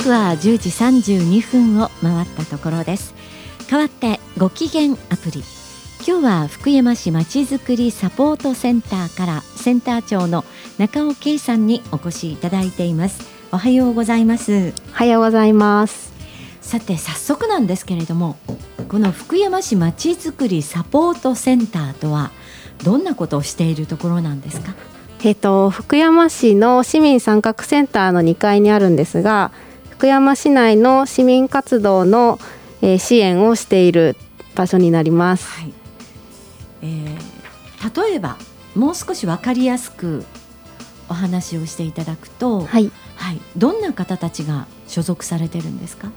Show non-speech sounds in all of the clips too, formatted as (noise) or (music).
刻は10時32分を回ったところです。代わってご機嫌アプリ。今日は福山市まちづくりサポートセンターからセンター長の中尾圭さんにお越しいただいています。おはようございます。おはようございます。さて早速なんですけれどもこの福山市まちづくりサポートセンターとはどんなことをしているところなんですか？えっと、福山市の市民参画センターの2階にあるんですが福山市内の市民活動の、えー、支援をしている場所になります、はい。えー、例えばもう少し分かりやすくお話をしていただくと、はい、はい、どんな方たちが所属されてるんですか？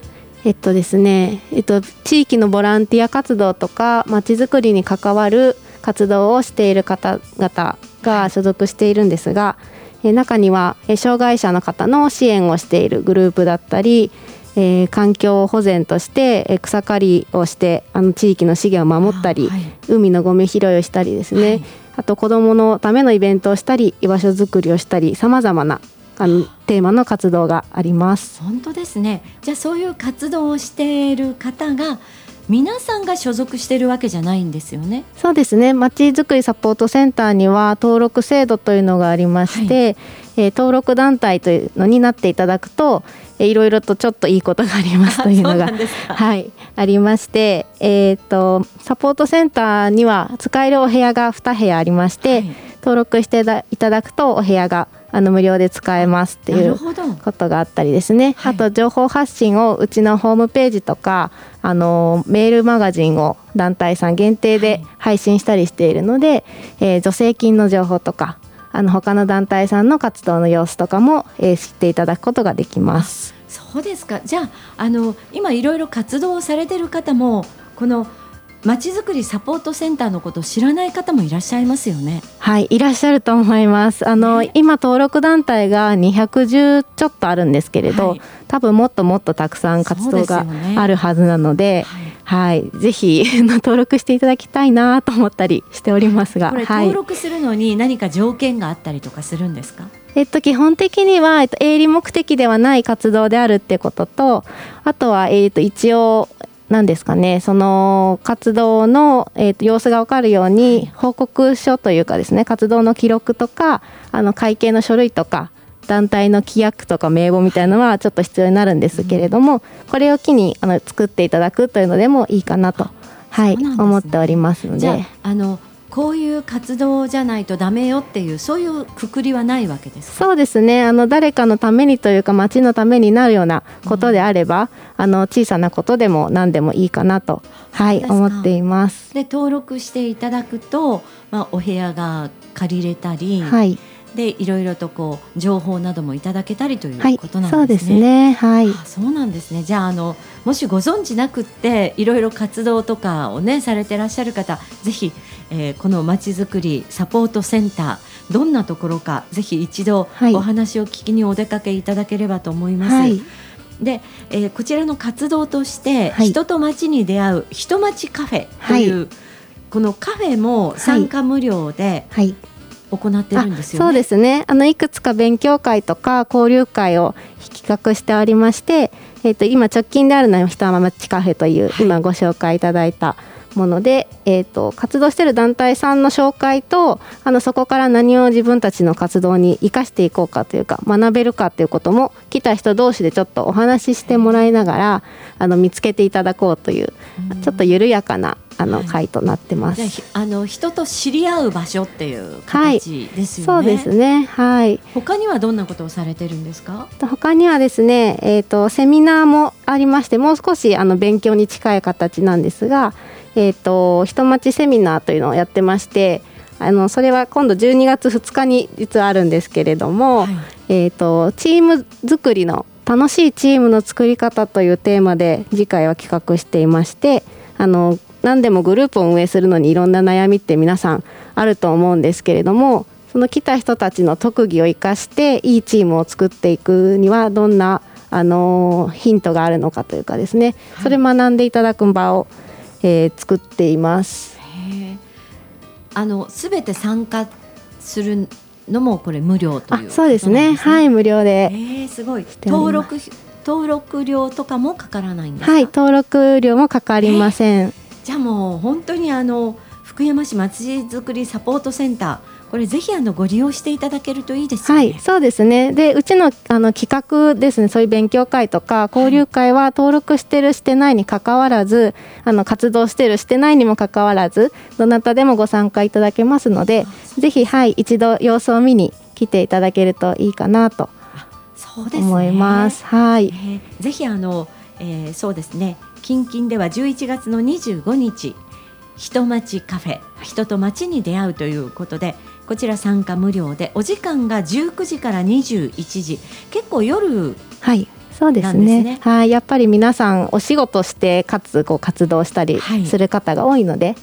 えっとですね、えっと、地域のボランティア活動とかまちづくりに関わる活動をしている方々が所属しているんですが、え中には障害者の方の支援をしているグループだったり、えー、環境保全として草刈りをしてあの地域の資源を守ったり、はい、海のゴミ拾いをしたりですね、はい、あと子どものためのイベントをしたり居場所づくりをしたりさまざまなあのテーマの活動があります。本当ですね。じゃあそういう活動をしている方が皆さんが所属しているわけじゃないんですよね。そうですね。まちづくりサポートセンターには登録制度というのがありまして、はい、えー、登録団体というのになっていただくと、えー、いろいろとちょっといいことがありますというのが (laughs) はいありまして、えっ、ー、とサポートセンターには使えるお部屋が2部屋ありまして、はい、登録していただくとお部屋があの無料で使えますっていうことがあったりですね、あと情報発信をうちのホームページとかあのメールマガジンを団体さん限定で配信したりしているので、はい、えー、助成金の情報とかあの他の団体さんの活動の様子とかも、えー、知っていただくことができます。そうですか。じゃああの今いろいろ活動をされてる方もこのまちづくりサポートセンターのことを知らない方もいらっしゃいますよね。はい、いらっしゃると思います。あの、ね、今登録団体が210ちょっとあるんですけれど、はい、多分もっともっとたくさん活動があるはずなので、はい、はい、ぜひ (laughs) 登録していただきたいなと思ったりしておりますが、登録するのに何か条件があったりとかするんですか？えっと、基本的には、えっと、営利目的ではない活動であるってこととあとは、えっと、一応何ですかね。その活動の、えーと、様子が分かるように報告書というかですね活動の記録とかあの会計の書類とか団体の規約とか名簿みたいなのはちょっと必要になるんですけれども、これを機にあの作っていただくというのでもいいかなと、はい、ね、思っておりますので。あのこういう活動じゃないとダメよっていうそういうくくりはないわけですそうですねあの誰かのためにというか町のためになるようなことであれば、うん、あの小さなことでも何でもいいかなとはい思っていますで登録していただくと、まあ、お部屋が借りれたり、はい、でいろいろとこう情報などもいただけたりということなんですね。はい、そうですね。はい。そうなんですね。じゃああのもしご存知なくっていろいろ活動とかをねされてらっしゃる方、ぜひえー、このまちづくりサポートセンターどんなところかぜひ一度お話を聞きにお出かけいただければと思います。はい、で、えー、こちらの活動として、はい、人と街に出会う人町カフェという、はい、このカフェも参加無料で、行ってるんですよ、ね、そうですね。あのいくつか勉強会とか交流会を企画しておりまして、えーと、今直近であるのは人町カフェという、今ご紹介いただいたもので、えーと、活動している団体さんの紹介とあのそこから何を自分たちの活動に生かしていこうかというか学べるかということも来た人同士でちょっとお話ししてもらいながらあの見つけていただこうという、ちょっと緩やかなあの会となってます。あの人と知り合う場所っていう形ですよね。はい、そうですね。はい。他にはどんなことをされてるんですか？他にはですね、えっ、ー、とセミナーもありまして、もう少しあの勉強に近い形なんですが、えーと、人待ちセミナーというのをやってましてあのそれは今度12月2日に実はあるんですけれども、はい、えーと、チーム作りの楽しいチームの作り方というテーマで次回は企画していましてあの何でもグループを運営するのにいろんな悩みって皆さんあると思うんですけれどもその来た人たちの特技を生かしていいチームを作っていくにはどんなあのヒントがあるのかというかですね、それ学んでいただく場をえー、作っています。あのすべて参加するのもこれ無料という、ね、そうですね。はい無料で。えー、すごい。登録登録料とかもかからないんですはい登録料もかかりませんじゃあもう本当にあの福山市まちづくりサポートセンターこれぜひあのご利用していただけるといいですね。はい、そうですね。で、うちのあの企画ですね。そういう勉強会とか交流会は登録してるしてないにかかわらず、あの活動してるしてないにもかかわらず、どなたでもご参加いただけますので、ぜひはい一度様子を見に来ていただけるといいかなと思います。すね、はい、えー、ぜひあの、えー、そうですね。近々では11月の25日。人町カフェ人と町に出会うということでこちら参加無料でお時間が19時から21時。結構夜はいそうですね、ね、はいやっぱり皆さんお仕事してかつこう活動したりする方が多いので、はい、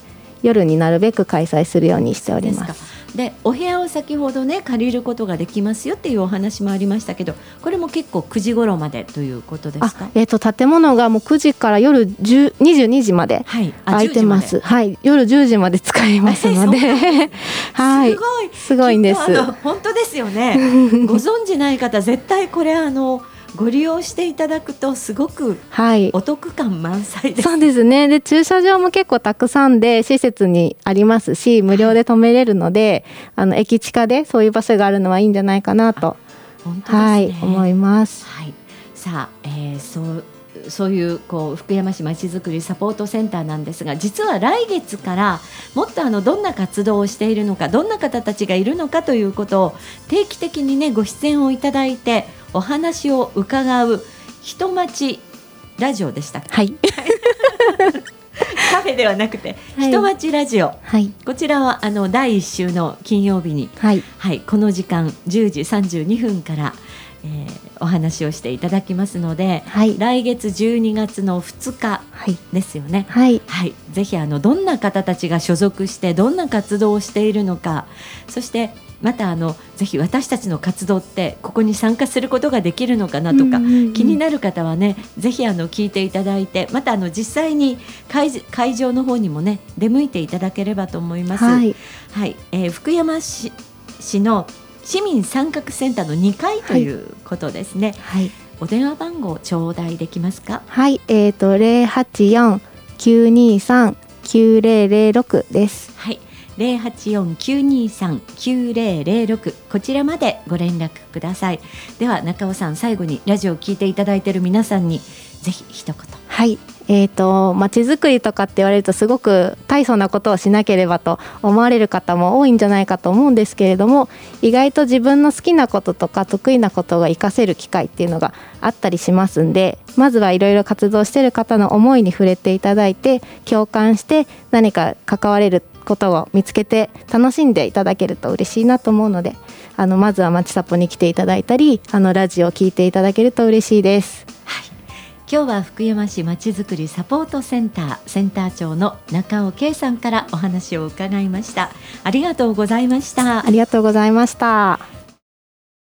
夜になるべく開催するようにしております。でお部屋を先ほどね借りることができますよっていうお話もありましたけどこれも結構9時頃までということですか？えーと、建物がもう9時から夜22時まで空いてます、はい、はい、夜10時まで使えますので、(laughs) はい、すごい。すごいんです。本当ですよね。(laughs) ご存知ない方絶対これあのご利用していただくとすごくお得感満載です、はい、そうですね。で駐車場も結構たくさんで施設にありますし無料で止めれるので、はい、あの駅地下でそういう場所があるのはいいんじゃないかなと、ね、はい思います。はい、さあ、えー、そうそういうこう福山市まちづくりサポートセンターなんですが実は来月からもっとあのどんな活動をしているのかどんな方たちがいるのかということを定期的にねご出演をいただいてお話を伺う人町ラジオでした。はい。(laughs) カフェではなくて、はい、人町ラジオ、はい、こちらはあの第1週の金曜日に、はい、はい、この時間10時32分から、えー、お話をしていただきますので、はい、来月12月の2日ですよね。はい、はい、ぜひあのどんな方たちが所属してどんな活動をしているのか、そしてまたあのぜひ私たちの活動ってここに参加することができるのかなとか、気になる方はねぜひあの聞いていただいてまたあの実際に会会場の方にもね出向いていただければと思います。はい、はい、えー、福山市市の市民参画センターの2階ということですね。はい、お電話番号頂戴できますか？はい、えっ、ー、と零八四九二三九零零六です。はい。零八四九二三九零零六。こちらまでご連絡ください。では中尾さん最後にラジオを聞いていただいている皆さんにぜひ一言。はい。えーと、街づくりとかって言われるとすごく大層なことをしなければと思われる方も多いんじゃないかと思うんですけれども意外と自分の好きなこととか得意なことが活かせる機会っていうのがあったりしますんでまずはいろいろ活動してる方の思いに触れていただいて共感して何か関われることを見つけて楽しんでいただけると嬉しいなと思うのであのまずはまちさぽに来ていただいたりあのラジオを聞いていただけると嬉しいです。はい。今日は福山市まちづくりサポートセンターセンター長の中尾圭さんからお話を伺いました。ありがとうございました。ありがとうございました